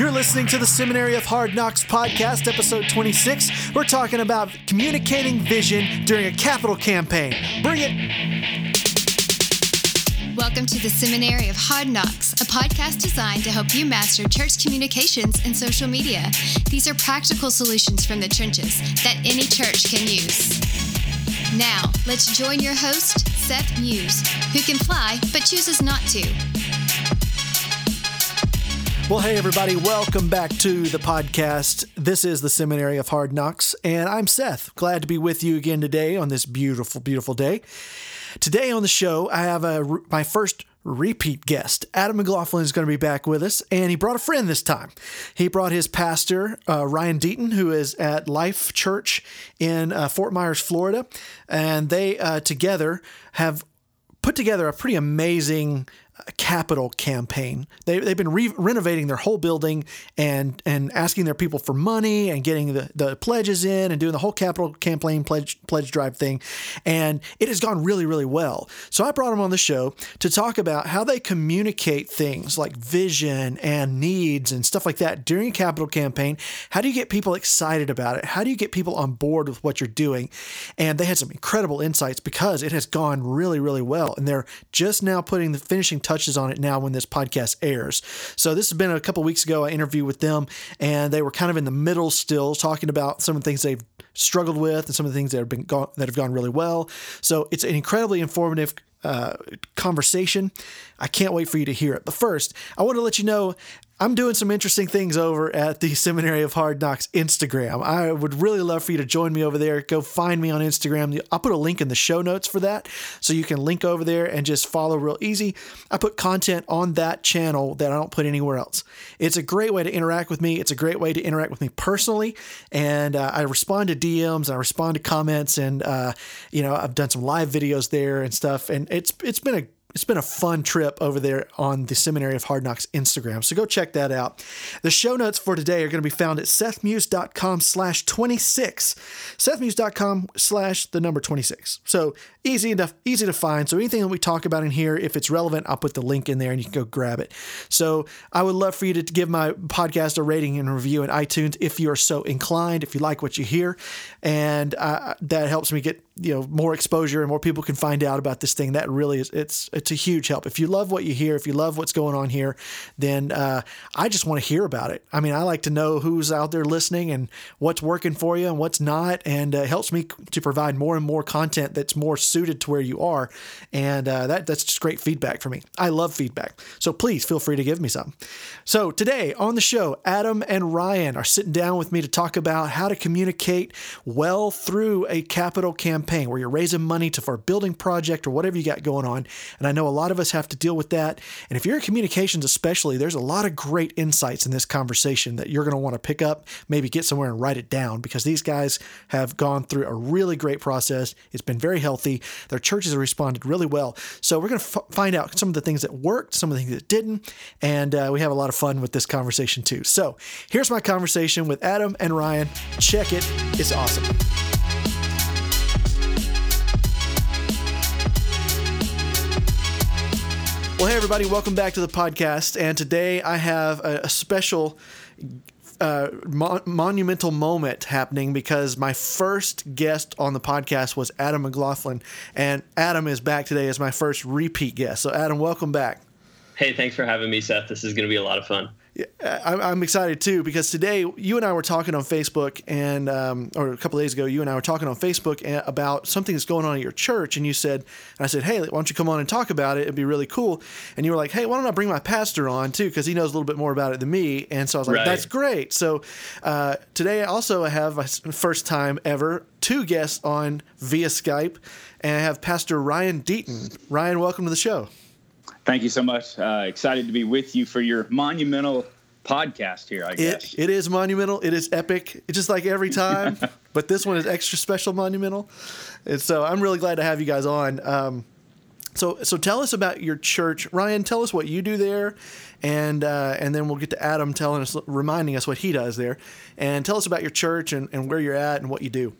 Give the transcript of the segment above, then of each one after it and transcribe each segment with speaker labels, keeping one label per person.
Speaker 1: You're listening to the Seminary of Hard Knocks podcast, episode 26. We're talking about communicating vision during a capital campaign. Bring it.
Speaker 2: Welcome to the Seminary of Hard Knocks, a podcast designed to help you master church communications and social media. These are practical solutions from the trenches that any church can use. Now, let's join your host, Seth Muse, who can fly but chooses not to.
Speaker 1: Well, hey, everybody, welcome back to the podcast. This is the Seminary of Hard Knocks, and I'm Seth. Glad to be with you again today on this beautiful, beautiful day. Today on the show, I have a, my first repeat guest. Adam McLaughlin is going to be back with us, and he brought a friend this time. He brought his pastor, uh, Ryan Deaton, who is at Life Church in uh, Fort Myers, Florida, and they uh, together have put together a pretty amazing capital campaign. They, they've been re- renovating their whole building and and asking their people for money and getting the, the pledges in and doing the whole capital campaign pledge pledge drive thing. And it has gone really, really well. So I brought them on the show to talk about how they communicate things like vision and needs and stuff like that during a capital campaign. How do you get people excited about it? How do you get people on board with what you're doing? And they had some incredible insights because it has gone really, really well. And they're just now putting the finishing touches on it now when this podcast airs. So this has been a couple weeks ago. I interviewed with them, and they were kind of in the middle still, talking about some of the things they've struggled with and some of the things that have been gone, that have gone really well. So it's an incredibly informative uh, conversation. I can't wait for you to hear it. But first, I want to let you know I'm doing some interesting things over at the Seminary of Hard Knocks Instagram. I would really love for you to join me over there. Go find me on Instagram. I'll put a link in the show notes for that so you can link over there and just follow real easy. I put content on that channel that I don't put anywhere else. It's a great way to interact with me. It's a great way to interact with me personally. And uh, I respond to DMs, I respond to comments, and, uh, you know, I've done some live videos there and stuff. And it's it's been a it's been a fun trip over there on the Seminary of Hard Knocks Instagram. So go check that out. The show notes for today are going to be found at sethmuse.com slash 26. Sethmuse.com slash the number 26. So easy enough, easy to find. So anything that we talk about in here, if it's relevant, I'll put the link in there and you can go grab it. So I would love for you to give my podcast a rating and review in iTunes if you are so inclined, if you like what you hear. And uh, that helps me get you know more exposure and more people can find out about this thing that really is it's it's a huge help. If you love what you hear if you love what's going on here then uh, i just want to hear about it. I mean i like to know who's out there listening and what's working for you and what's not and uh, helps me to provide more and more content that's more suited to where you are and uh, that that's just great feedback for me. I love feedback. So please feel free to give me some. So today on the show adam and ryan are sitting down with me to talk about how to communicate well through a capital campaign campaign where you're raising money to for a building project or whatever you got going on. And I know a lot of us have to deal with that. And if you're in communications, especially, there's a lot of great insights in this conversation that you're going to want to pick up, maybe get somewhere and write it down because these guys have gone through a really great process. It's been very healthy. Their churches have responded really well. So we're going to f- find out some of the things that worked, some of the things that didn't, and uh, we have a lot of fun with this conversation too. So here's my conversation with Adam and Ryan. Check it. It's awesome. Well, hey, everybody, welcome back to the podcast. And today I have a, special, uh, mo- monumental moment happening because my first guest on the podcast was Adam McLaughlin. And Adam is back today as my first repeat guest. So, Adam, welcome back.
Speaker 3: Hey, thanks for having me, Seth. This is going to be a lot of fun.
Speaker 1: I'm excited too because today you and I were talking on Facebook and um, or a couple days ago you and I were talking on Facebook about something that's going on at your church and you said and I said hey why don't you come on and talk about it? It'd be really cool. And you were like hey why don't I bring my pastor on too? Because he knows a little bit more about it than me. And so I was like right. that's great. So uh, today I also I have my first time ever two guests on via Skype and I have Pastor Ryan Deaton. Ryan welcome to the show.
Speaker 4: Thank you so much. Uh, excited to be with you for your monumental podcast here, I guess.
Speaker 1: It, it is monumental. It is epic. It's just like every time, but this one is extra special monumental. And so I'm really glad to have you guys on. Um, so, so tell us about your church, Ryan. Tell us what you do there, and uh, and then we'll get to Adam telling us, reminding us what he does there, and tell us about your church and, and where you're at and what you do.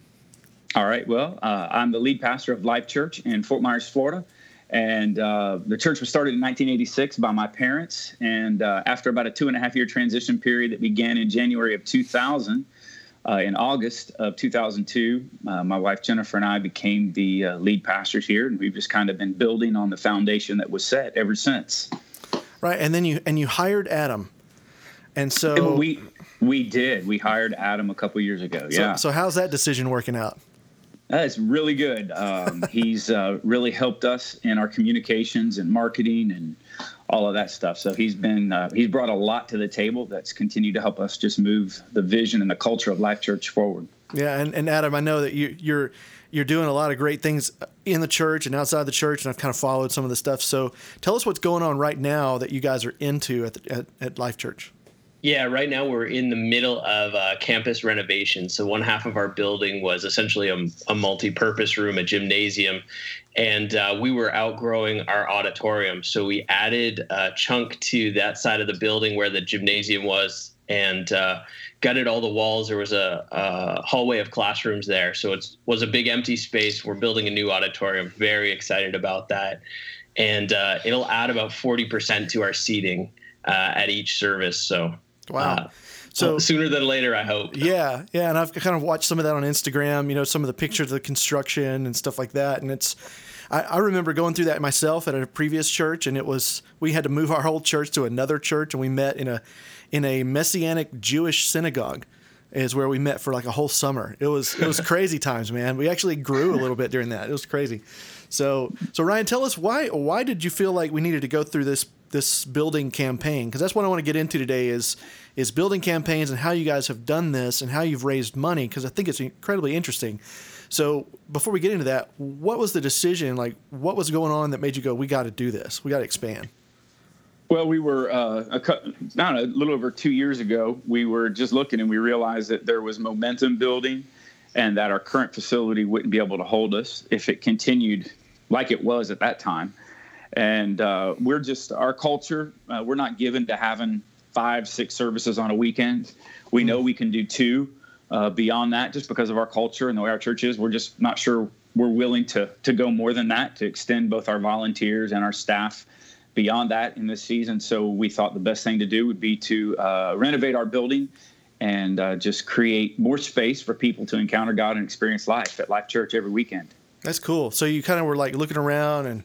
Speaker 4: All right. Well, uh, I'm the lead pastor of Life Church in Fort Myers, Florida, And uh, the church was started in 1986 by my parents. And uh, after about a two and a half year transition period that began in January of 2000, uh, in August of 2002, uh, my wife Jennifer and I became the uh, lead pastors here, and we've just kind of been building on the foundation that was set ever since.
Speaker 1: Right, and then you and you hired Adam, and so
Speaker 4: we we did. We hired Adam a couple years ago. Yeah.
Speaker 1: So, so how's that decision working out?
Speaker 4: That's really good. Um, he's uh, really helped us in our communications and marketing and all of that stuff. So he's been uh, he's brought a lot to the table that's continued to help us just move the vision and the culture of Life Church forward.
Speaker 1: Yeah, and, and Adam, I know that you, you're you're doing a lot of great things in the church and outside the church, and I've kind of followed some of the stuff. So tell us what's going on right now that you guys are into at, the, at, at Life Church.
Speaker 3: Yeah, right now we're in the middle of uh, campus renovation. So one half of our building was essentially a, a multi-purpose room, a gymnasium, and uh, we were outgrowing our auditorium. So we added a chunk to that side of the building where the gymnasium was, and uh, gutted all the walls. There was a, a, hallway of classrooms there, so it was a big empty space. We're building a new auditorium. Very excited about that, and uh, it'll add about forty percent to our seating uh, at each service. So
Speaker 1: Wow. Uh,
Speaker 3: so sooner than later, I hope.
Speaker 1: Yeah, yeah, and I've kind of watched some of that on Instagram. You know, some of the pictures of the construction and stuff like that, and it's. I, I remember going through that myself at a previous church, and it was we had to move our whole church to another church, and we met in a in a messianic Jewish synagogue is where we met for like a whole summer. It was it was crazy times, man. We actually grew a little bit during that. It was crazy. So so Ryan, tell us why why did you feel like we needed to go through this this building campaign because that's what I want to get into today is is building campaigns and how you guys have done this and how you've raised money because I think it's incredibly interesting. So before we get into that, what was the decision? Like, what was going on that made you go, "We got to do this. We got to expand."
Speaker 4: Well, we were uh, a, not a little over two years ago. We were just looking and we realized that there was momentum building, and that our current facility wouldn't be able to hold us if it continued like it was at that time and uh, we're just our culture. Uh, we're not given to having five, six services on a weekend. We know we can do two. Uh, beyond that, just because of our culture and the way our church is, we're just not sure we're willing to to go more than that to extend both our volunteers and our staff beyond that in this season. So we thought the best thing to do would be to uh, renovate our building and uh, just create more space for people to encounter God and experience life at Life Church every weekend.
Speaker 1: That's cool. So you kind of were like looking around and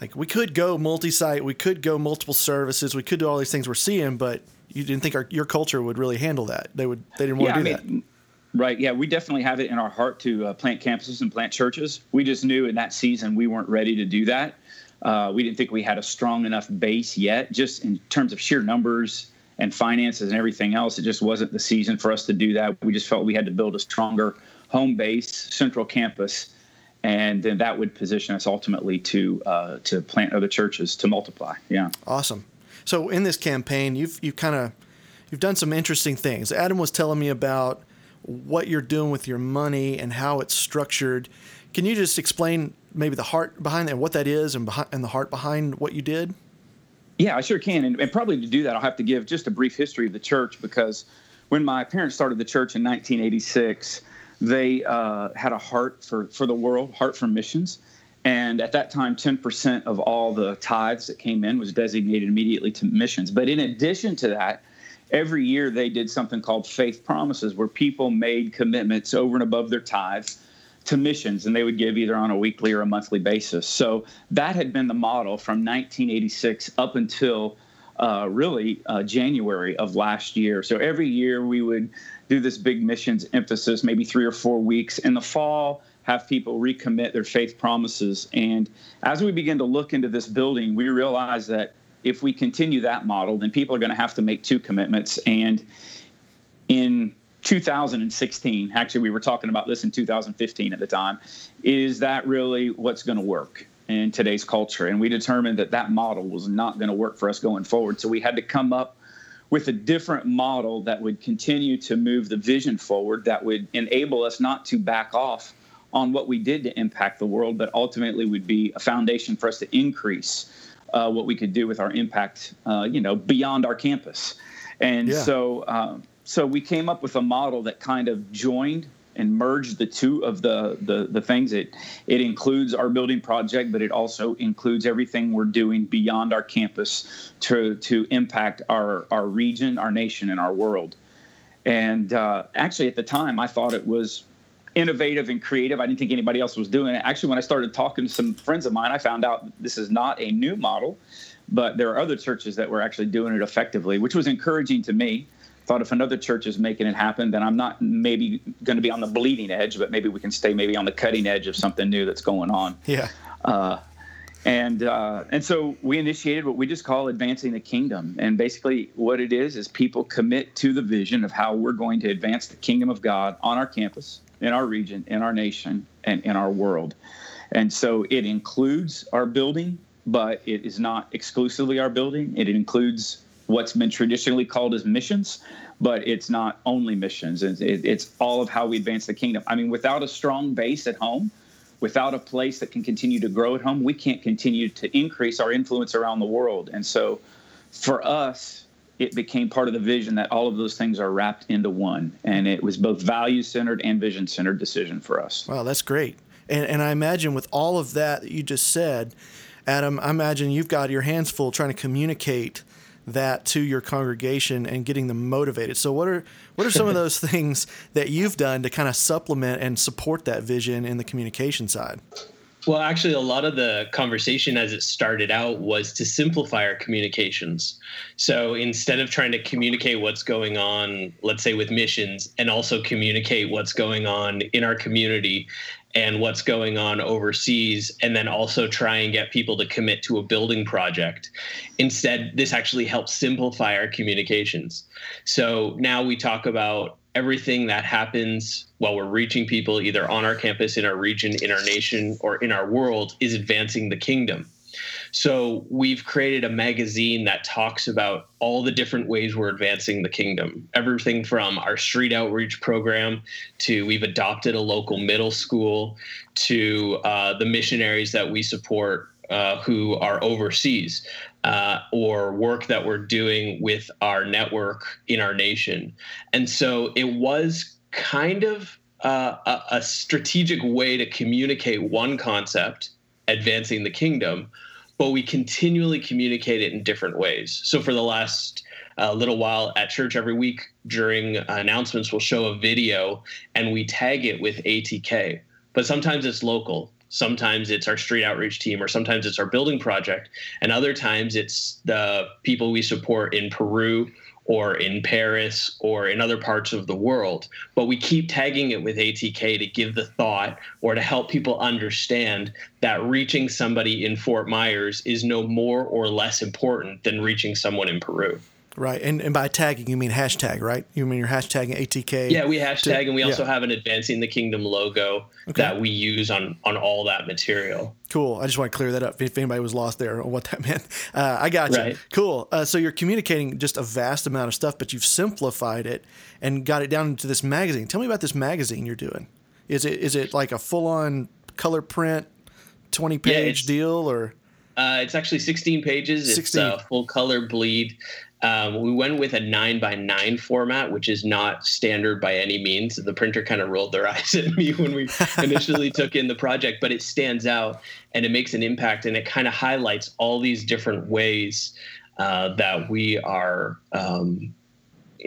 Speaker 1: like we could go multi-site, we could go multiple services, we could do all these things we're seeing, but you didn't think our, your culture would really handle that. They would, they didn't want yeah, to do I mean,
Speaker 4: that. Right. Yeah, we definitely have it in our heart to uh, plant campuses and plant churches. We just knew in that season we weren't ready to do that. Uh, we didn't think we had a strong enough base yet, just in terms of sheer numbers and finances and everything else. It just wasn't the season for us to do that. We just felt we had to build a stronger home base, central campus and then that would position us ultimately to uh, to plant other churches to multiply. Yeah.
Speaker 1: Awesome. So in this campaign, you've you kind of you've done some interesting things. Adam was telling me about what you're doing with your money and how it's structured. Can you just explain maybe the heart behind that, what that is, and behind and the heart behind what you did?
Speaker 4: Yeah, I sure can. And, and probably to do that, I'll have to give just a brief history of the church because when my parents started the church in 1986 they uh, had a heart for, for the world, heart for missions. And at that time, 10% of all the tithes that came in was designated immediately to missions. But in addition to that, every year they did something called faith promises, where people made commitments over and above their tithes to missions, and they would give either on a weekly or a monthly basis. So that had been the model from 1986 up until uh, really uh, January of last year. So every year we would do this big missions emphasis, maybe three or four weeks. In the fall, have people recommit their faith promises. And as we begin to look into this building, we realize that if we continue that model, then people are going to have to make two commitments. And in 2016, actually, we were talking about this in 2015 at the time, is that really what's going to work? In today's culture. And we determined that that model was not going to work for us going forward. So we had to come up with a different model that would continue to move the vision forward, that would enable us not to back off on what we did to impact the world, but ultimately would be a foundation for us to increase uh, what we could do with our impact, uh, you know, beyond our campus. And yeah. so, uh, so we came up with a model that kind of joined and merge the two of the, the the things. It it includes our building project, but it also includes everything we're doing beyond our campus to to impact our our region, our nation, and our world. And uh, actually, at the time, I thought it was innovative and creative. I didn't think anybody else was doing it. Actually, when I started talking to some friends of mine, I found out this is not a new model, but there are other churches that were actually doing it effectively, which was encouraging to me. Thought if another church is making it happen, then I'm not maybe going to be on the bleeding edge, but maybe we can stay maybe on the cutting edge of something new that's going on.
Speaker 1: Yeah. Uh,
Speaker 4: and uh, and so we initiated what we just call advancing the kingdom and basically what it is is people commit to the vision of how we're going to advance the kingdom of god on our campus in our region, in our nation, and in our world. And so it includes our building, but it is not exclusively our building. It includes what's been traditionally called as missions, but it's not only missions. It's, all of how we advance the kingdom. I mean, without a strong base at home, without a place that can continue to grow at home, we can't continue to increase our influence around the world. And so for us, it became part of the vision that all of those things are wrapped into one. And it was both value centered and vision centered decision for us.
Speaker 1: Wow, that's great. And, and I imagine with all of that that you just said, Adam, I imagine you've got your hands full trying to communicate that to your congregation and getting them motivated. So what are what are some of those things that you've done to kind of supplement and support that vision in the communication side?
Speaker 3: Well, actually, a lot of the conversation as it started out was to simplify our communications. So instead of trying to communicate what's going on, let's say with missions, and also communicate what's going on in our community and what's going on overseas, and then also try and get people to commit to a building project. Instead, this actually helps simplify our communications. So now we talk about everything that happens while we're reaching people either on our campus, in our region, in our nation, or in our world is advancing the kingdom. So we've created a magazine that talks about all the different ways we're advancing the kingdom. Everything from our street outreach program to we've adopted a local middle school to uh, the missionaries that we support uh, who are overseas uh, or work that we're doing with our network in our nation. And so it was kind of uh, a, a strategic way to communicate one concept, advancing the kingdom, but we continually communicate it in different ways. So for the last a uh, little while at church every week during announcements, we'll show a video and we tag it with ATK. But sometimes it's local sometimes it's our street outreach team or sometimes it's our building project and other times it's the people we support in peru or in paris or in other parts of the world. But we keep tagging it with atk to give the thought or to help people understand that reaching somebody in fort myers is no more or less important than reaching someone in peru
Speaker 1: Right. And, and by tagging, you mean hashtag, right? You mean you're hashtagging ATK?
Speaker 3: Yeah, we hashtag to, and we also yeah. have an Advancing the Kingdom logo okay. that we use on, on all that material.
Speaker 1: Cool. I just want to clear that up if anybody was lost there on what that meant. Uh, I got you. Right. Cool. Uh, so you're communicating just a vast amount of stuff, but you've simplified it and got it down into this magazine. Tell me about this magazine you're doing. Is it is it like a full on color print, 20 page yeah, deal or?
Speaker 3: Uh, it's actually 16 pages. 16. It's full color bleed. Um, we went with a nine by nine format, which is not standard by any means. The printer kind of rolled their eyes at me when we initially took in the project, but it stands out and it makes an impact and it kind of highlights all these different ways uh, that we are um,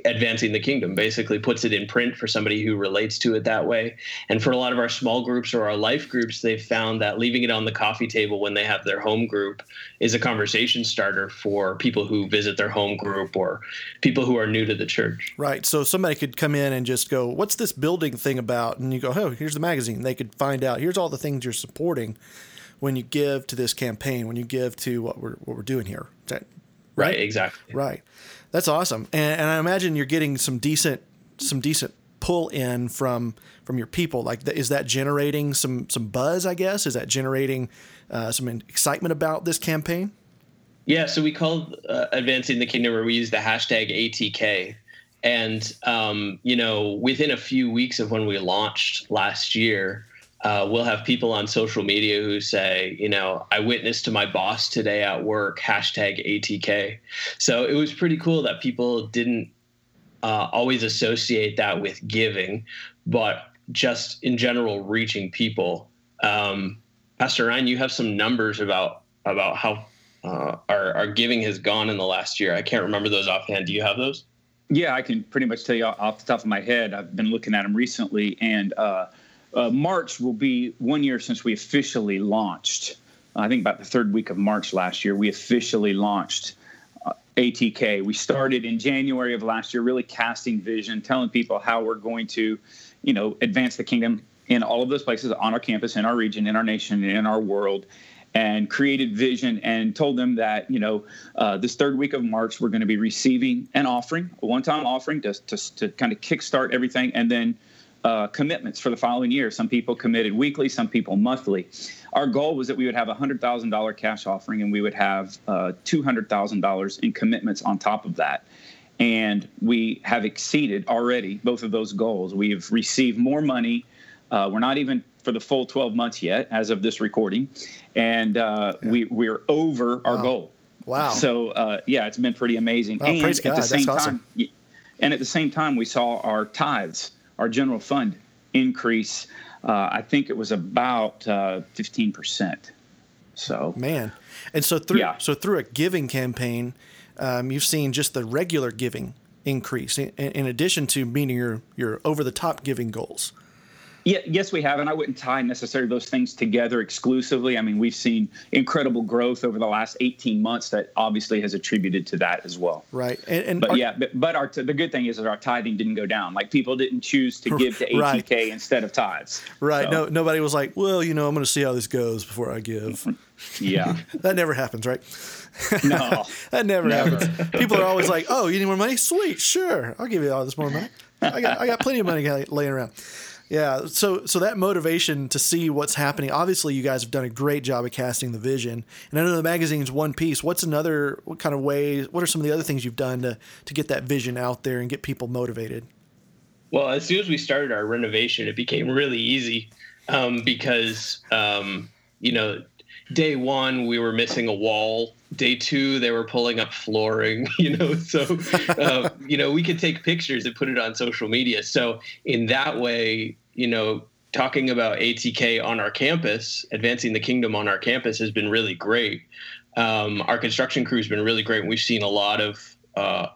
Speaker 3: advancing the kingdom basically puts it in print for somebody who relates to it that way. And for a lot of our small groups or our life groups they've found that leaving it on the coffee table when they have their home group is a conversation starter for people who visit their home group or people who are new to the church.
Speaker 1: Right. So somebody could come in and just go what's this building thing about? And you go oh here's the magazine. They could find out here's all the things you're supporting when you give to this campaign when you give to what we're what we're doing here.
Speaker 3: Right? right? exactly.
Speaker 1: Right that's awesome, and, and I imagine you're getting some decent some decent pull in from from your people. Like, is that generating some some buzz? I guess is that generating uh, some excitement about this campaign?
Speaker 3: Yeah, so we called uh, advancing the kingdom where we use the hashtag ATK, and um, you know within a few weeks of when we launched last year, uh, we'll have people on social media who say, you know, I witnessed to my boss today at work, hashtag ATK. So it was pretty cool that people didn't uh, always associate that with giving, but just in general reaching people. Um, Pastor Ryan, you have some numbers about about how uh, our our giving has gone in the last year. I can't remember those offhand. Do you have those?
Speaker 4: Yeah, I can pretty much tell you off the top of my head. I've been looking at them recently, and uh, uh, March will be one year since we officially launched. I think about the third week of March last year, we officially launched uh, ATK. We started in January of last year, really casting vision, telling people how we're going to, you know, advance the kingdom in all of those places on our campus, in our region, in our nation, in our world and created vision and told them that you know uh, this third week of march we're going to be receiving an offering a one-time offering to, to, to kind of kickstart everything and then uh, commitments for the following year some people committed weekly some people monthly our goal was that we would have a $100000 cash offering and we would have uh, $200000 in commitments on top of that and we have exceeded already both of those goals we've received more money uh, we're not even for the full 12 months yet, as of this recording, and uh, yeah. we we're over our goal.
Speaker 1: Wow!
Speaker 4: So uh, yeah, it's been pretty amazing.
Speaker 1: Oh, and
Speaker 4: praise
Speaker 1: God.
Speaker 4: at the same
Speaker 1: That's
Speaker 4: time, awesome. and at the same time, we saw our tithes, our general fund, increase. Uh, I think it was about uh, fifteen percent. So
Speaker 1: man, and so through yeah. so through a giving campaign, um, you've seen just the regular giving increase in, in addition to meeting your your over the top giving goals.
Speaker 4: Yeah, yes, we have, and I wouldn't tie necessarily those things together exclusively. I mean, we've seen incredible growth over the last 18 months that obviously has attributed to that as well.
Speaker 1: Right,
Speaker 4: and, and but our, yeah, but, but our the good thing is that our tithing didn't go down. Like people didn't choose to give to ATK right. instead of tithes.
Speaker 1: Right. So. No, nobody was like, well, you know, I'm going to see how this goes before I give. Mm-hmm.
Speaker 4: Yeah,
Speaker 1: that never happens, right?
Speaker 4: No,
Speaker 1: that never, never, happens. People are always like, "Oh, you need more money? Sweet, sure, I'll give you all this more money. I got, I got plenty of money laying around." Yeah, so so that motivation to see what's happening. Obviously, you guys have done a great job of casting the vision. And I know the magazine's one piece. What's another? What kind of ways? What are some of the other things you've done to to get that vision out there and get people motivated?
Speaker 3: Well, as soon as we started our renovation, it became really easy um, because um, you know day one we were missing a wall day two they were pulling up flooring you know so uh, you know we could take pictures and put it on social media so in that way you know talking about atk on our campus advancing the kingdom on our campus has been really great um, our construction crew has been really great and we've seen a lot of uh,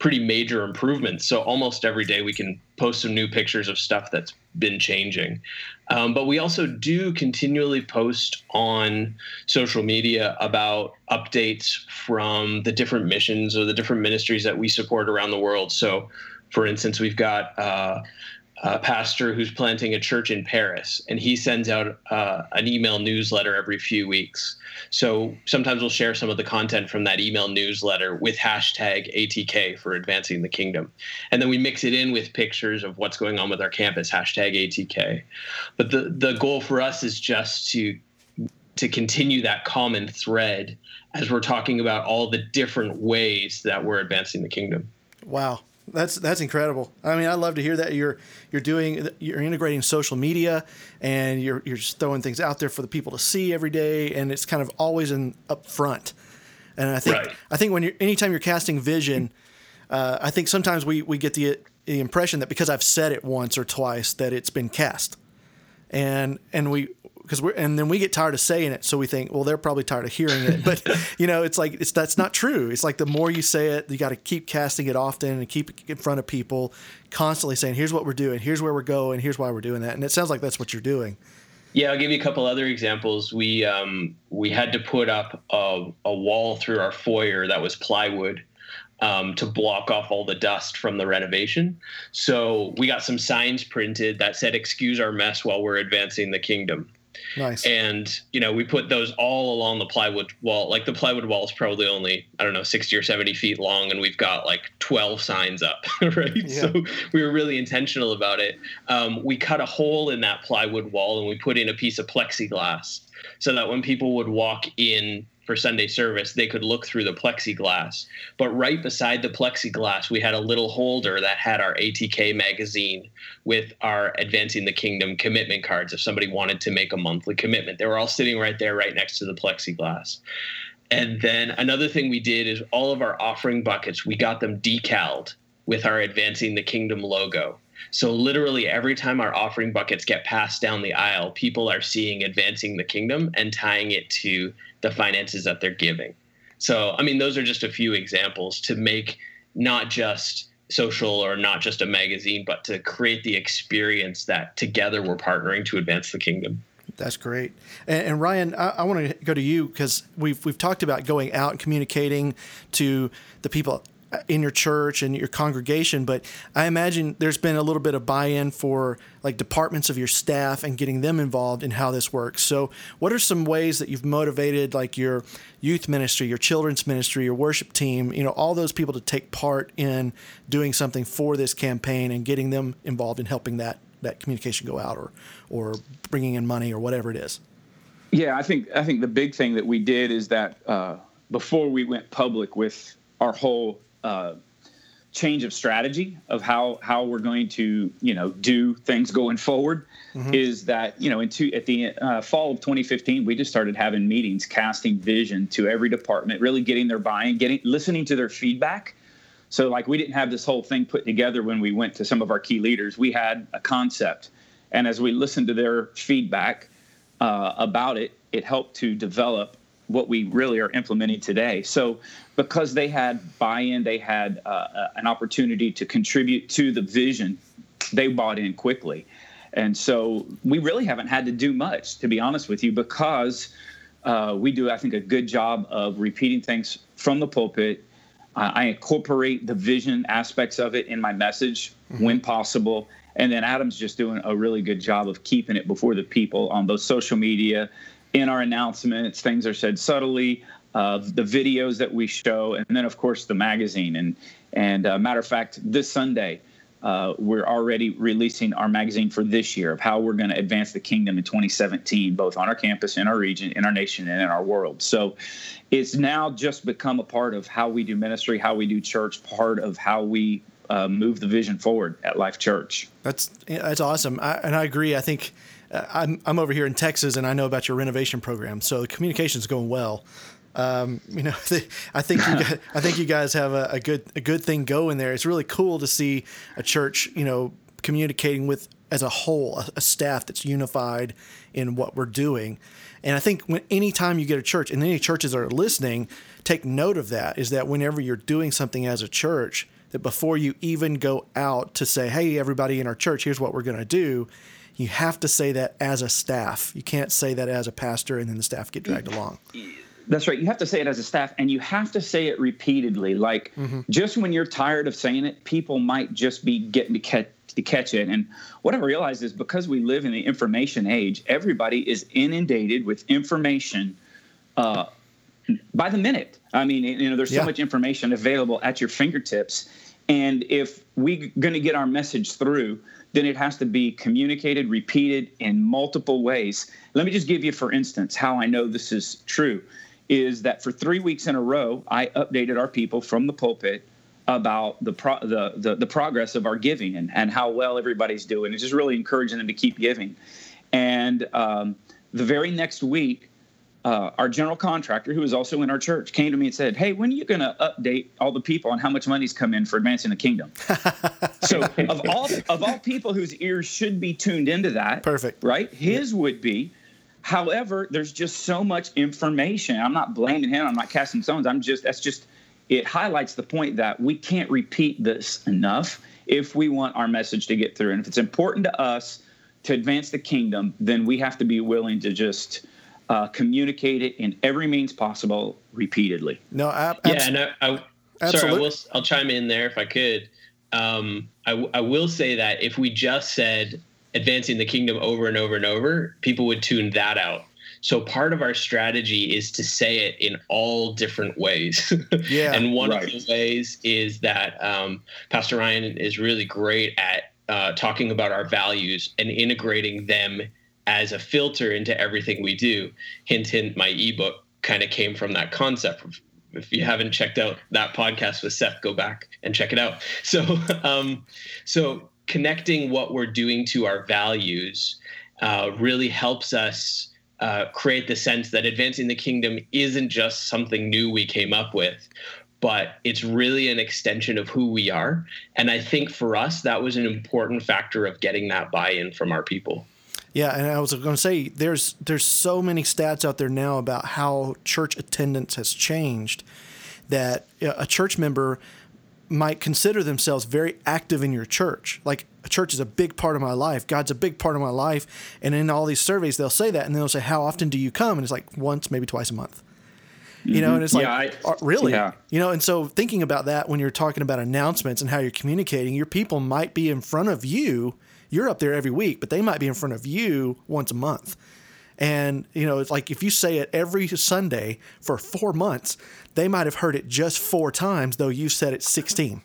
Speaker 3: pretty major improvements. So almost every day we can post some new pictures of stuff that's been changing. Um, but we also do continually post on social media about updates from the different missions or the different ministries that we support around the world. So, for instance, we've got uh, a pastor who's planting a church in Paris, and he sends out uh, an email newsletter every few weeks. So sometimes we'll share some of the content from that email newsletter with hashtag ATK for advancing the kingdom. And then we mix it in with pictures of what's going on with our campus, hashtag ATK. But the, the goal for us is just to to continue that common thread as we're talking about all the different ways that we're advancing the kingdom.
Speaker 1: Wow. That's that's incredible. I mean, I love to hear that you're you're doing you're integrating social media and you're you're just throwing things out there for the people to see every day, and it's kind of always in up front. And I think right. I think when you're anytime you're casting vision, uh, I think sometimes we we get the the impression that because I've said it once or twice that it's been cast, and and we because we're and then we get tired of saying it, so we think, well, they're probably tired of hearing it. But you know, it's like it's that's not true. It's like the more you say it, you got to keep casting it often and keep it in front of people, constantly saying, "Here's what we're doing. Here's where we're going. Here's why we're doing that." And it sounds like that's what you're doing.
Speaker 3: Yeah, I'll give you a couple other examples. We um, we had to put up a, a wall through our foyer that was plywood um, to block off all the dust from the renovation. So we got some signs printed that said, "Excuse our mess while we're advancing the kingdom."
Speaker 1: Nice.
Speaker 3: And you know, we put those all along the plywood wall. Like the plywood wall is probably only I don't know sixty or seventy feet long, and we've got like twelve signs up, right? Yeah. So we were really intentional about it. Um, we cut a hole in that plywood wall, and we put in a piece of plexiglass so that when people would walk in for Sunday service, they could look through the plexiglass. But right beside the plexiglass, we had a little holder that had our ATK magazine with our Advancing the Kingdom commitment cards if somebody wanted to make a monthly commitment. They were all sitting right there, right next to the plexiglass. And then another thing we did is all of our offering buckets, we got them decaled with our Advancing the Kingdom logo. So literally every time our offering buckets get passed down the aisle, people are seeing advancing the kingdom and tying it to the finances that they're giving. So, I mean, those are just a few examples to make not just social or not just a magazine, but to create the experience that together we're partnering to advance the kingdom.
Speaker 1: That's great. And, and Ryan, I, I want to go to you because we've we've talked about going out and communicating to the people in your church and your congregation, but I imagine there's been a little bit of buy-in for like departments of your staff and getting them involved in how this works. So, what are some ways that you've motivated like your youth ministry, your children's ministry, your worship team, you know, all those people to take part in doing something for this campaign and getting them involved in helping that that communication go out or or bringing in money or whatever it is?
Speaker 4: Yeah, I think I think the big thing that we did is that uh, before we went public with our whole uh, change of strategy of how how we're going to you know do things going forward mm-hmm. is that you know into at the uh, fall of 2015 we just started having meetings casting vision to every department really getting their buy-in getting listening to their feedback. So like we didn't have this whole thing put together when we went to some of our key leaders. We had a concept. And as we listened to their feedback uh, about it it helped to develop what we really are implementing today. So, because they had buy-in, they had uh, uh, an opportunity to contribute to the vision. They bought in quickly, and so we really haven't had to do much, to be honest with you, because uh, we do, I think, a good job of repeating things from the pulpit. Uh, I incorporate the vision aspects of it in my message mm-hmm. when possible. And then Adam's just doing a really good job of keeping it before the people on both social media in our announcements, things are said subtly. Uh, the videos that we show, and then of course the magazine. And and uh, matter of fact, this Sunday uh, we're already releasing our magazine for this year of how we're going to advance the kingdom in 2017, both on our campus, in our region, in our nation, and in our world. So it's now just become a part of how we do ministry, how we do church, part of how we uh, move the vision forward at Life Church.
Speaker 1: That's that's awesome, I, and I agree. I think I'm I'm over here in Texas, and I know about your renovation program, so the communication's going well. Um, you know, I think you guys, I think you guys have a, a, good a good thing going there. It's really cool to see a church, you know, communicating with as a whole, a, a staff that's unified in what we're doing. And I think when anytime you get a church, and any churches are listening, take note of that. Is that whenever you're doing something as a church, that before you even go out to say, "Hey, everybody in our church, here's what we're going to do," you have to say that as a staff. You can't say that as a pastor and then the staff get dragged along.
Speaker 4: That's right. You have to say it as a staff and you have to say it repeatedly. Like mm-hmm. just when you're tired of saying it, people might just be getting to catch to catch it. And what I realize is because we live in the information age, everybody is inundated with information uh, by the minute. I mean, you know, there's so yeah. much information available at your fingertips. And if we're going to get our message through, then it has to be communicated, repeated in multiple ways. Let me just give you, for instance, how I know this is true is that for three weeks in a row, I updated our people from the pulpit about the, pro- the, the, the progress of our giving and, and how well everybody's doing. It's just really encouraging them to keep giving. And um, the very next week, uh, our general contractor, who is also in our church, came to me and said, "Hey, when are you going to update all the people on how much money's come in for advancing the kingdom?" so, of all of all people whose ears should be tuned into that,
Speaker 1: perfect,
Speaker 4: right? His yeah. would be. However, there's just so much information. I'm not blaming him. I'm not casting stones. I'm just that's just it highlights the point that we can't repeat this enough if we want our message to get through. And if it's important to us to advance the kingdom, then we have to be willing to just uh, communicate it in every means possible repeatedly.
Speaker 1: No, ab-
Speaker 3: yeah, and I, I sorry, I will, I'll chime in there if I could. Um, I, w- I will say that if we just said advancing the kingdom over and over and over, people would tune that out. So part of our strategy is to say it in all different ways.
Speaker 1: Yeah,
Speaker 3: and one
Speaker 1: right.
Speaker 3: of the ways is that um, Pastor Ryan is really great at uh, talking about our values and integrating them as a filter into everything we do. Hint, hint, my ebook kind of came from that concept. If you haven't checked out that podcast with Seth, go back and check it out. So, um, so connecting what we're doing to our values uh, really helps us uh, create the sense that advancing the kingdom isn't just something new we came up with, but it's really an extension of who we are. And I think for us, that was an important factor of getting that buy in from our people.
Speaker 1: Yeah, and I was going to say there's there's so many stats out there now about how church attendance has changed that a church member might consider themselves very active in your church. Like a church is a big part of my life. God's a big part of my life. And in all these surveys, they'll say that, and they'll say, "How often do you come?" And it's like once, maybe twice a month. You know, and it's
Speaker 4: Yeah,
Speaker 1: like,
Speaker 4: I-
Speaker 1: uh, really?
Speaker 4: yeah.
Speaker 1: You know, and so thinking about that when you're talking about announcements and how you're communicating, your people might be in front of you. You're up there every week, but they might be in front of you once a month. And, you know, it's like if you say it every Sunday for four months, they might have heard it just four times, though you said it 16.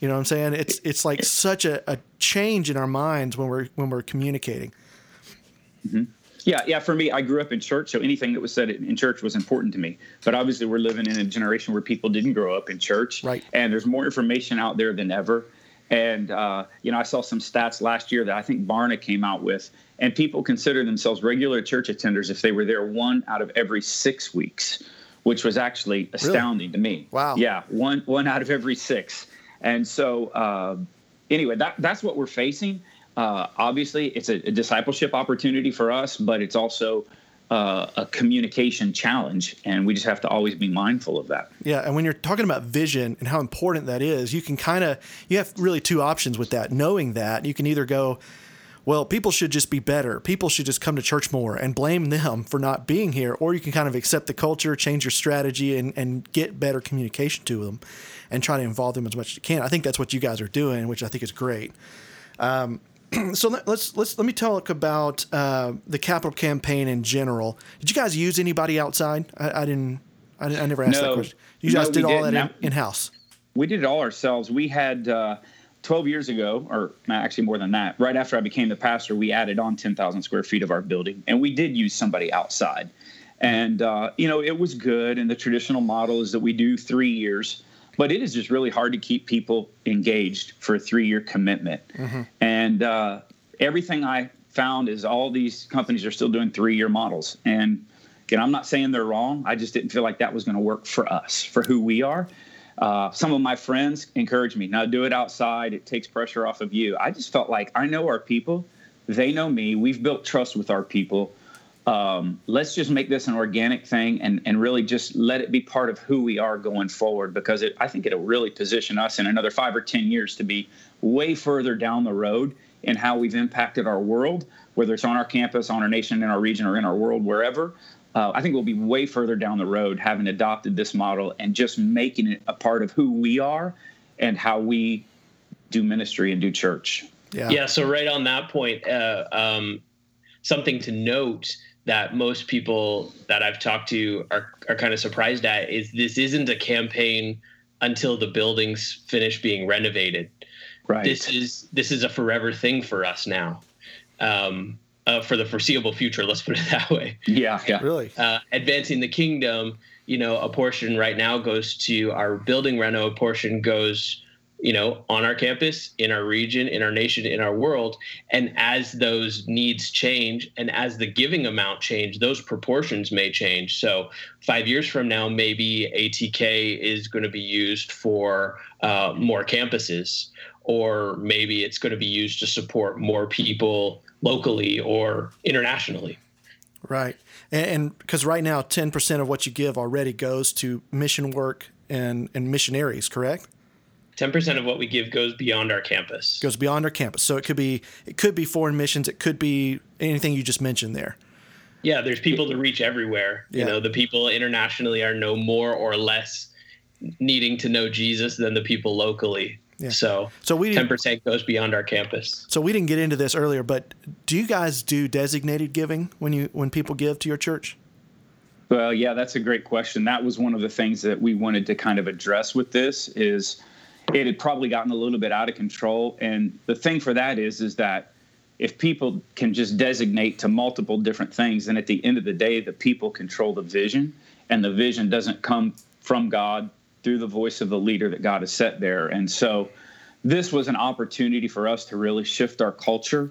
Speaker 1: You know what I'm saying? It's it's like such a, a change in our minds when we're when we're communicating. Mm-hmm.
Speaker 4: Yeah, yeah. For me, I grew up in church, so anything that was said in church was important to me. But obviously, we're living in a generation where people didn't grow up in church,
Speaker 1: Right.
Speaker 4: And there's more information out there than ever. And uh, you know, I saw some stats last year that I think Barna came out with, and people consider themselves regular church attenders if they were there one out of every six weeks, which was actually astounding to me.
Speaker 1: Wow.
Speaker 4: Yeah, one one out of every six. And so, uh, anyway, that that's what we're facing. Uh, obviously, it's a, a discipleship opportunity for us, but it's also uh, a communication challenge, and we just have to always be mindful of that.
Speaker 1: Yeah, and when you're talking about vision and how important that is, you can kind of you have really two options with that. Knowing that, you can either go, well, people should just be better. People should just come to church more and blame them for not being here, or you can kind of accept the culture, change your strategy and and get better communication to them and try to involve them as much as you can. I think that's what you guys are doing, which I think is great. Um, so let, let's let's let me talk about uh, the capital campaign in general. Did you guys use anybody outside? I, I didn't. I, I never asked that question. You
Speaker 4: No,
Speaker 1: guys
Speaker 4: we
Speaker 1: did all that in, in house.
Speaker 4: We did it all ourselves. We had uh, 12 years ago, or actually more than that, right after I became the pastor, we added on 10,000 square feet of our building, and we did use somebody outside. And, uh, you know, it was good. And the traditional model is that we do three years, but it is just really hard to keep people engaged for a three year commitment. And uh, everything I found is all these companies are still doing three year models. And again, I'm not saying they're wrong. I just didn't feel like that was going to work for us, for who we are. Uh, some of my friends encouraged me, now do it outside. It takes pressure off of you. I just felt like I know our people. They know me. We've built trust with our people. Um, let's just make this an organic thing and, and really just let it be part of who we are going forward because it, I think it'll really position us in another five or 10 years to be way further down the road in how we've impacted our world, whether it's on our campus, on our nation, in our region, or in our world, wherever. Uh, I think we'll be way further down the road having adopted this model and just making it a part of who we are and how we do ministry and do church.
Speaker 1: Yeah.
Speaker 3: Yeah. So right on that point, uh, um, something to note that most people that I've talked to are are kind of surprised at is this isn't a campaign until the buildings finish being renovated.
Speaker 4: Right.
Speaker 3: This is this is a forever thing for us now, um, uh, for the foreseeable future. Let's put it that way
Speaker 4: yeah. Yeah.
Speaker 1: Really?
Speaker 3: uh, advancing the kingdom, you know, a portion right now goes to our building reno, a portion goes, you know, on our campus, in our region, in our nation, in our world. And as those needs change and as the giving amount change, those proportions may change. So five years from now, maybe ATK is going to be used for uh, more campuses, or maybe it's going to be used to support more people locally or internationally.
Speaker 1: Right. And because right now, 10% of what you give already goes to mission work and, and missionaries, correct?
Speaker 3: 10% of what we give goes beyond our campus.
Speaker 1: Goes beyond our campus. So it could be it could be foreign missions, it could be anything you just mentioned there.
Speaker 3: Yeah, there's people to reach everywhere.
Speaker 1: Yeah.
Speaker 3: You know, the people internationally are no more or less needing to know Jesus than the people locally.
Speaker 1: Yeah.
Speaker 3: So
Speaker 1: So we didn't,
Speaker 3: 10% goes beyond our campus.
Speaker 1: so we didn't get into this earlier, but do you guys do designated giving when you when people give to your church?
Speaker 4: Well, yeah, that's a great question. That was one of the things that we wanted to kind of address with this is it had probably gotten a little bit out of control. And the thing for that is is that if people can just designate to multiple different things, then at the end of the day, the people control the vision, and the vision doesn't come from God through the voice of the leader that God has set there. And so this was an opportunity for us to really shift our culture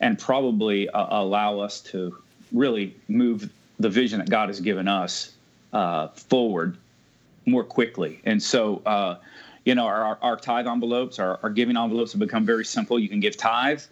Speaker 4: and probably uh, allow us to really move the vision that God has given us uh, forward more quickly. And so, uh, you know, our, our tithe envelopes, our, our giving envelopes have become very simple. You can give tithe,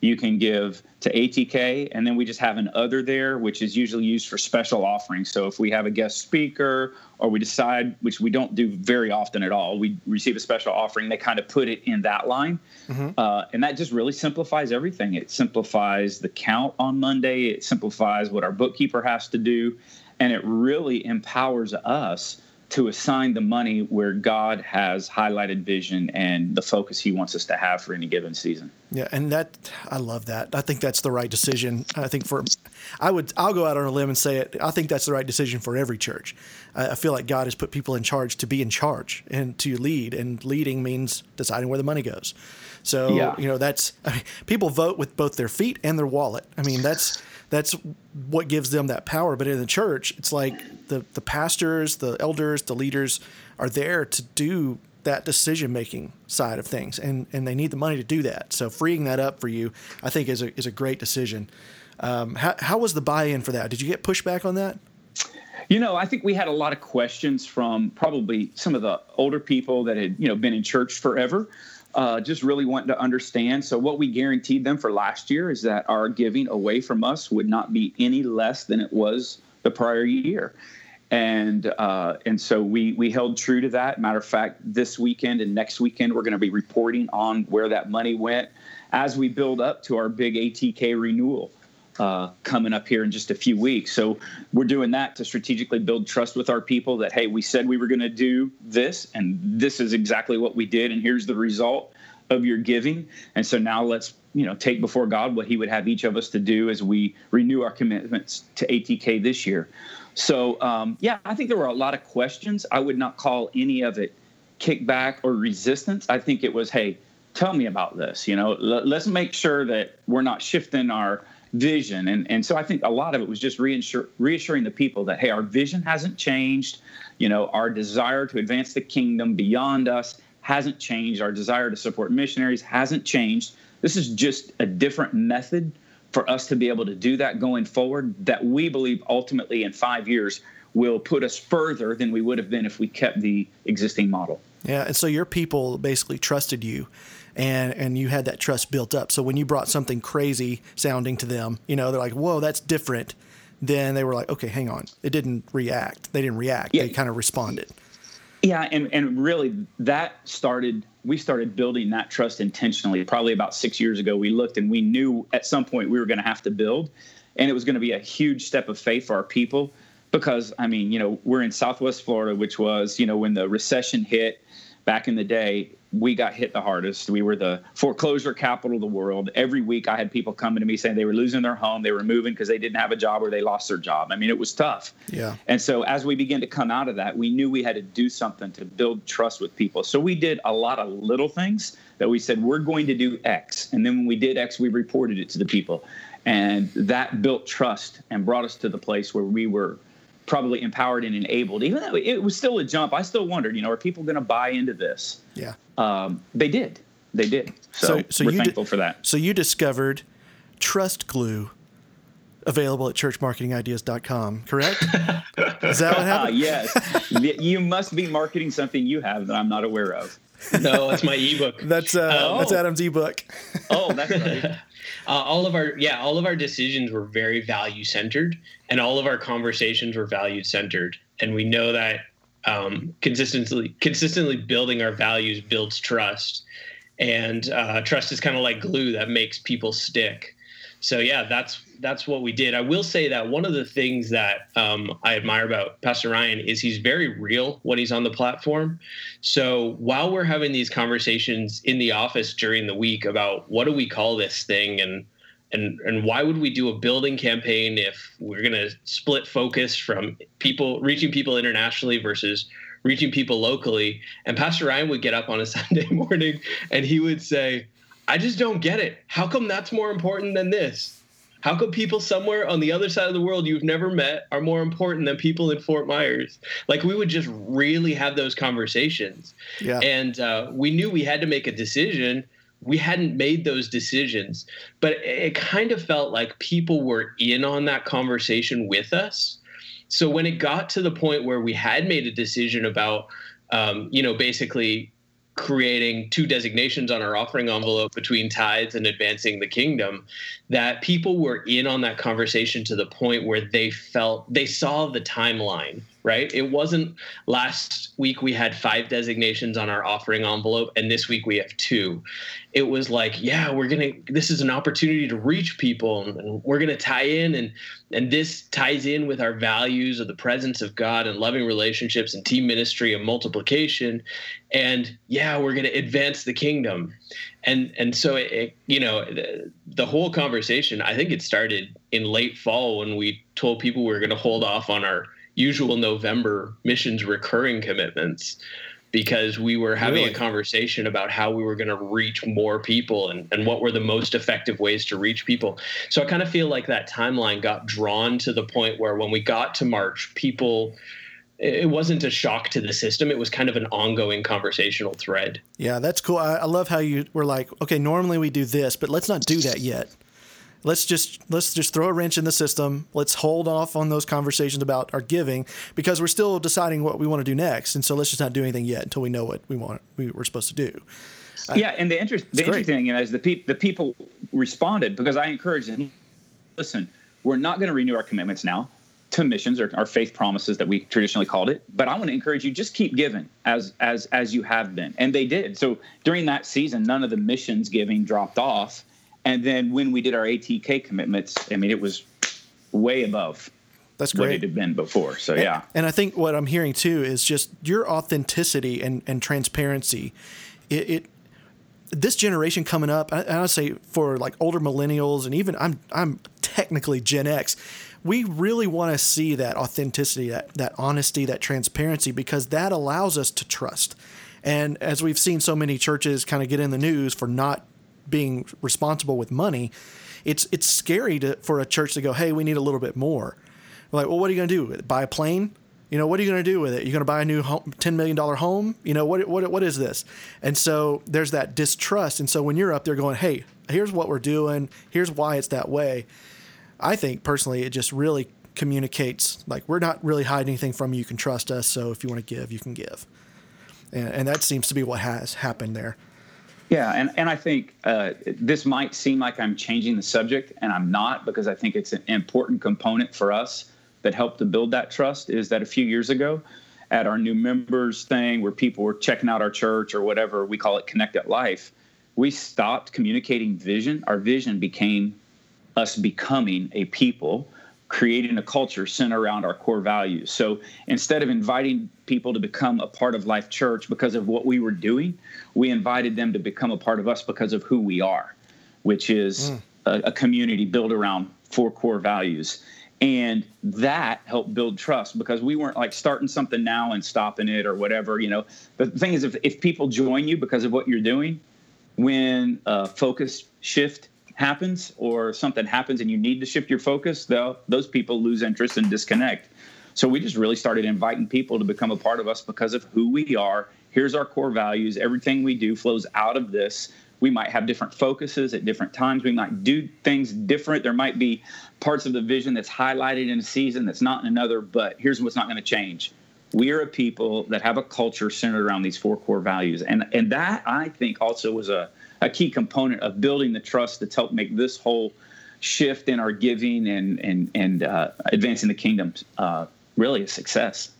Speaker 4: you can give to ATK, and then we just have an other there, which is usually used for special offerings. So if we have a guest speaker or we decide, which we don't do very often at all, we receive a special offering, they kind of put it in that line. Mm-hmm. Uh, and that just really simplifies everything. It simplifies the count on Monday, it simplifies what our bookkeeper has to do, and it really empowers us to assign the money where God has highlighted vision and the focus He wants us to have for any given season.
Speaker 1: Yeah, and that I love that. I think that's the right decision. I think for I would I'll go out on a limb and say it. I think that's the right decision for every church. I, I feel like God has put people in charge to be in charge and to lead, and leading means deciding where the money goes. So yeah. you know that's I mean, people vote with both their feet and their wallet. I mean that's that's what gives them that power. But in the church, it's like the the pastors, the elders, the leaders are there to do that decision making side of things, and and they need the money to do that. So freeing that up for you, I think, is a is a great decision. Um, how how was the buy in for that? Did you get pushback on that?
Speaker 4: You know, I think we had a lot of questions from probably some of the older people that had you know been in church forever uh, just really wanting to understand. So, what we guaranteed them for last year is that our giving away from us would not be any less than it was the prior year. And uh, and so we we held true to that. Matter of fact, this weekend and next weekend we're going to be reporting on where that money went as we build up to our big ATK renewal uh, coming up here in just a few weeks. So we're doing that to strategically build trust with our people that, hey, we said we were going to do this, and this is exactly what we did, and here's the result of your giving. And so now let's you know take before God what He would have each of us to do as we renew our commitments to ATK this year. So um, yeah, I think there were a lot of questions. I would not call any of it kickback or resistance. I think it was, hey, tell me about this. You know, l- let's make sure that we're not shifting our vision. And, and so I think a lot of it was just reassure, reassuring the people that, hey, our vision hasn't changed. You know, our desire to advance the kingdom beyond us hasn't changed. Our desire to support missionaries hasn't changed. This is just a different method for us to be able to do that going forward that we believe ultimately in five years will put us further than we would have been if we kept the existing model.
Speaker 1: Yeah, and so your people basically trusted you and and you had that trust built up. So when you brought something crazy sounding to them, you know, they're like, "Whoa, that's different." Then they were like, "Okay, hang on." It didn't react. They didn't react. Yeah. They kind of responded.
Speaker 4: Yeah, and and really that started we started building that trust intentionally probably about 6 years ago. We looked and we knew at some point we were going to have to build and it was going to be a huge step of faith for our people because I mean, you know, we're in Southwest Florida, which was, you know, when the recession hit back in the day, we got hit the hardest. We were the foreclosure capital of the world. Every week I had people coming to me saying they were losing their home, they were moving because they didn't have a job or they lost their job. I mean, it was tough.
Speaker 1: Yeah.
Speaker 4: And so as we began to come out of that, we knew we had to do something to build trust with people. So we did a lot of little things that we said we're going to do X. And then when we did X, we reported it to the people. And that built trust and brought us to the place where we were probably empowered and enabled. Even though it was still a jump, I still wondered, you know, are people going to buy into this?
Speaker 1: Yeah.
Speaker 4: Um, they did. They did. So, so, so we're you thankful di- for that.
Speaker 1: So you discovered Trust Glue available at churchmarketingideas.com, correct? Is that what happened? Uh,
Speaker 4: yes. you must be marketing something you have that I'm not aware of.
Speaker 3: No, that's my ebook.
Speaker 1: that's uh, oh. that's Adam's ebook.
Speaker 4: oh, that's right.
Speaker 3: Uh, all of our yeah, all of our decisions were very value centered, and all of our conversations were value centered. And we know that um, consistently consistently building our values builds trust, and uh, trust is kind of like glue that makes people stick. So yeah, that's that's what we did. I will say that one of the things that um, I admire about Pastor Ryan is he's very real when he's on the platform. So while we're having these conversations in the office during the week about what do we call this thing and and and why would we do a building campaign if we're going to split focus from people reaching people internationally versus reaching people locally and pastor ryan would get up on a sunday morning and he would say i just don't get it how come that's more important than this how come people somewhere on the other side of the world you've never met are more important than people in Fort Myers? Like we would just really have those conversations. Yeah. And uh, we knew we had to make a decision. We hadn't made those decisions, but it kind of felt like people were in on that conversation with us. so when it got to the point where we had made a decision about, um, you know, basically creating two designations on our offering envelope between tithes and advancing the kingdom that people were in on that conversation to the point where they felt they saw the timeline right? It wasn't last week we had five designations on our offering envelope and this week we have two. It was like yeah we're gonna this is an opportunity to reach people and we're gonna tie in and and this ties in with our values of the presence of god and loving relationships and team ministry and multiplication. And yeah we're gonna advance the kingdom. And and so it, it, you know the, the, whole conversation i think it started in late fall when we told people we were to hold off on our usual november missions recurring commitments because we were having really? a conversation about how we were going to reach more people and, and what were the most effective ways to reach people so i kind of feel like that timeline got drawn to the point where when we got to march people it wasn't a shock to the system. It was kind of an ongoing conversational thread.
Speaker 1: Yeah, that's cool. I, I, love how you were like, okay, normally we do this, but let's not do that yet. Let's just let's just throw a wrench in the system. Let's hold off on those conversations about our giving because we're still deciding what we want to do next, and so let's just not do anything yet until we know what we want we, we're supposed to do.
Speaker 4: Yeah, and the, interest, the interesting thing is the pe- the people responded because I encouraged them. Listen, we're not going to renew our commitments now to missions or our faith promises that we traditionally called it but i want to encourage you just keep giving as as as you have been and they did so during that season none of the missions giving dropped off and then when we did our atk commitments i mean it was way above
Speaker 1: that's great.
Speaker 4: what it had been before so yeah
Speaker 1: and i think what i'm hearing too is just your authenticity and and transparency it, it this generation coming up, I, would say for like older millennials and even I'm I'm technically Gen X we really want to see that authenticity, that, that honesty, that transparency, because that allows us to trust. And as we've seen so many churches kind of get in the news for not being responsible with money, it's it's scary to, for a church to go, hey, we need a little bit more. We're like, well, what are you going to do? Buy a plane? You know, what are you going to do with it? You're going to buy a new home, $10 million home? You know, what, what, what is this? And so there's that distrust. And so when you're up there going, hey, here's what we're doing, here's why it's that way, I think personally, it just really communicates like we're not really hiding anything from you. You can trust us. So if you want to give, you can give. And, and that seems to be what has happened there.
Speaker 4: Yeah, and, and I think uh, this might seem like I'm changing the subject, and I'm not because I think it's an important component for us that helped to build that trust. Is that a few years ago at our new members thing where people were checking out our church or whatever we call it Connect at Life, we stopped communicating vision. Our vision became us becoming a people creating a culture centered around our core values. So instead of inviting people to become a part of Life Church because of what we were doing, we invited them to become a part of us because of who we are, which is mm. a, a, community built around four core values. And that helped build trust because we weren't like starting something now and stopping it or whatever. You know, the thing is, if, if people join you because of what you're doing, when a focus shift happens or something happens and you need to shift your focus, though, those people lose interest and disconnect. So we just really started inviting people to become a part of us because of who we are. Here's our core values. Everything we do flows out of this. We might have different focuses at different times. We might do things different. There might be parts of the vision that's highlighted in a season that's not in another, but here's what's not going to change. We are a people that have a culture centered around these four core values. And and that I think also was a a key component of building the trust that's helped make this whole shift in our giving and and and uh, advancing the kingdom uh, really a success.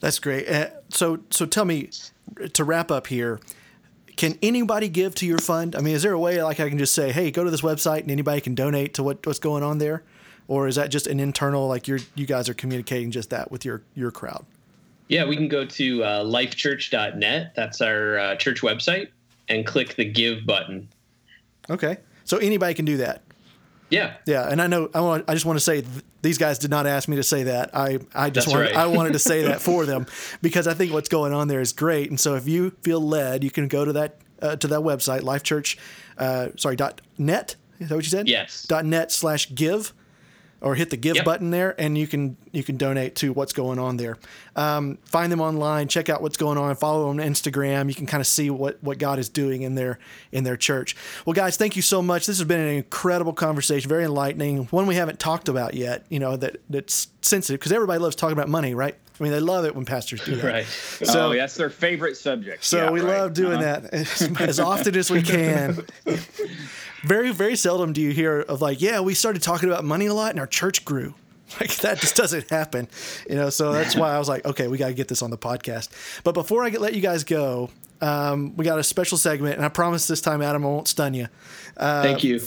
Speaker 1: That's great. Uh, so so tell me to wrap up here. Can anybody give to your fund? I mean, is there a way like I can just say, "Hey, go to this website and anybody can donate to what, what's going on there," or is that just an internal like you're you guys are communicating just that with your your crowd?
Speaker 3: Yeah, we can go to uh, lifechurch.net. That's our uh, church website and click the give button.
Speaker 1: Okay. So anybody can do that.
Speaker 3: Yeah.
Speaker 1: Yeah, and I know I want I just want to say th- these guys did not ask me to say that. I I just
Speaker 3: That's
Speaker 1: wanted
Speaker 3: right.
Speaker 1: I wanted to say that for them because I think what's going on there is great. And so if you feel led, you can go to that uh, to that website lifechurch uh, sorry dot net. Is that what you said?
Speaker 3: Yes.
Speaker 1: Dot net slash give. Or hit the give
Speaker 3: Yep.
Speaker 1: button there, and you can you can donate to what's going on there. Um, find them online, check out what's going on, follow them on Instagram. You can kind of see what what God is doing in their in their church. Well, guys, thank you so much. This has been an incredible conversation, very enlightening. One we haven't talked about yet. You know that that's sensitive because everybody loves talking about money, right? I mean, they love it when pastors do that.
Speaker 3: Right.
Speaker 1: So-
Speaker 4: oh, that's their favorite subject.
Speaker 1: So
Speaker 4: Yeah,
Speaker 1: we
Speaker 4: right.
Speaker 1: love doing
Speaker 4: Uh-huh.
Speaker 1: that as, as often as we can. very, very seldom do you hear of like, yeah, we started talking about money a lot and our church grew. Like that just doesn't happen, you know. So that's why I was like, okay, we got to get this on the podcast. But before I get, let you guys go, um, we got a special segment, and I promise this time, Adam, I won't stun you.
Speaker 3: Thank you.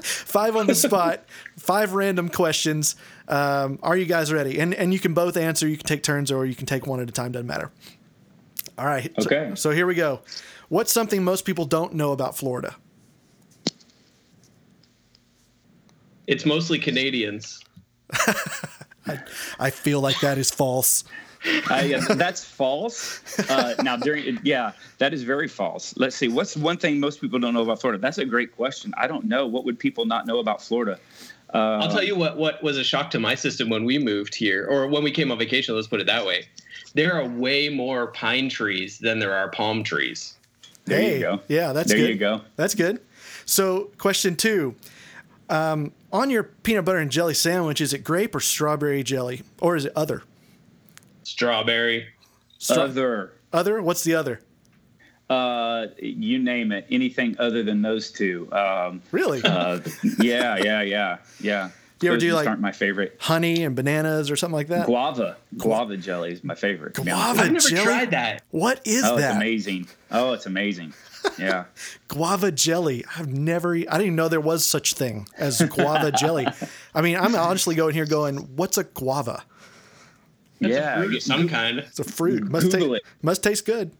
Speaker 1: Five on the spot, five random questions. Um, are you guys ready? And and you can both answer. You can take turns, or you can take one at a time. Doesn't matter. All right. So-
Speaker 4: Okay.
Speaker 1: so here we go. What's something most people don't know about Florida?
Speaker 3: It's mostly Canadians.
Speaker 1: I feel like that is false.
Speaker 4: I, uh, that's false. Uh, now, during yeah, that is very false. Let's see. What's one thing most people don't know about Florida? That's a great question. I don't know. What would people not know about Florida?
Speaker 3: I'll tell you what what was a shock to my system when we moved here, or when we came on vacation. Let's put it that way. There are way more pine trees than there are palm trees.
Speaker 4: There
Speaker 1: Hey,
Speaker 4: you go.
Speaker 1: Yeah, that's
Speaker 4: there
Speaker 1: good.
Speaker 4: you go.
Speaker 1: That's good. So, question two. Um, on your peanut butter and jelly sandwich, is it grape or strawberry jelly? Or is it other?
Speaker 3: Strawberry.
Speaker 1: Stra-
Speaker 4: Other,
Speaker 1: other? What's the other?
Speaker 4: uh, you name it. Anything other than those two. Um,
Speaker 1: Really?
Speaker 4: uh, yeah, yeah, yeah, yeah.
Speaker 1: Do you ever
Speaker 4: Those
Speaker 1: do, like-
Speaker 4: aren't my favorite.
Speaker 1: Honey and bananas or something like that?
Speaker 4: Guava, guava jelly is my favorite. to be honest
Speaker 1: Guava.
Speaker 3: I've never
Speaker 1: jelly?
Speaker 3: tried that.
Speaker 1: What is that?
Speaker 4: Oh, it's
Speaker 1: that?
Speaker 4: amazing. Oh, it's amazing. Yeah.
Speaker 1: Guava jelly. I've never, I didn't even know there was such thing as guava jelly. I mean, I'm honestly going here going, what's a guava?
Speaker 3: That's
Speaker 4: yeah.
Speaker 3: a fruit of some kind.
Speaker 1: It's a fruit. Must,
Speaker 4: Google
Speaker 1: taste,
Speaker 4: it.
Speaker 1: must taste good.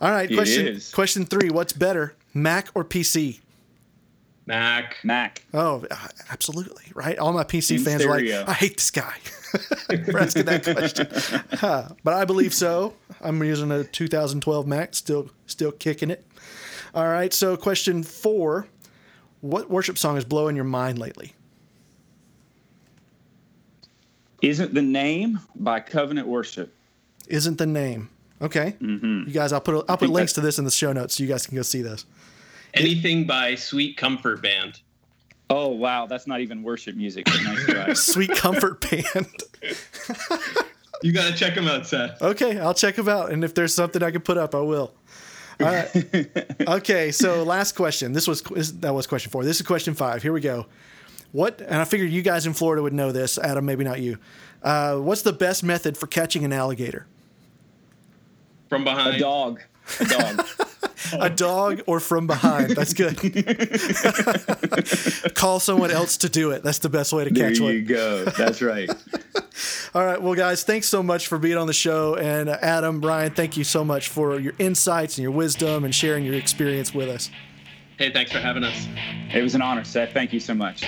Speaker 1: All right,
Speaker 4: It
Speaker 1: question
Speaker 4: is.
Speaker 1: question three. What's better, Mac or PC?
Speaker 3: Mac.
Speaker 4: Mac.
Speaker 1: Oh, uh, absolutely. Right. All my PC
Speaker 4: In
Speaker 1: fans are like, I hate this guy for asking that question. Huh. But I believe so. I'm using a 2012 Mac, still still kicking it. All right. So, question four: What worship song is blowing your mind lately?
Speaker 4: Isn't the name by Covenant Worship?
Speaker 1: Isn't the name okay? Mm-hmm. You guys, I'll put I'll put links to this in the show notes so you guys can go see this.
Speaker 3: Anything by Sweet Comfort Band.
Speaker 4: Oh wow, that's not even worship music. Nice try.
Speaker 1: Sweet Comfort Band.
Speaker 3: You gotta check them out, Seth.
Speaker 1: Okay, I'll check them out, and if there's something I can put up, I will. All right. Okay, so last question. This was that was question four. This is question five. Here we go. What? And I figured you guys in Florida would know this. Adam, maybe not you. Uh, what's the best method for catching an alligator?
Speaker 3: From behind.
Speaker 4: a dog. A dog.
Speaker 1: A dog or from behind? That's good. Call someone else to do it. That's the best way to
Speaker 4: there
Speaker 1: catch one.
Speaker 4: There you go. That's right.
Speaker 1: All right, well, guys, thanks so much for being on the show. And uh, Adam, Ryan, thank you so much for your insights and your wisdom and sharing your experience with us.
Speaker 3: Hey, thanks for having us.
Speaker 4: It was an honor, Seth. Thank you so much.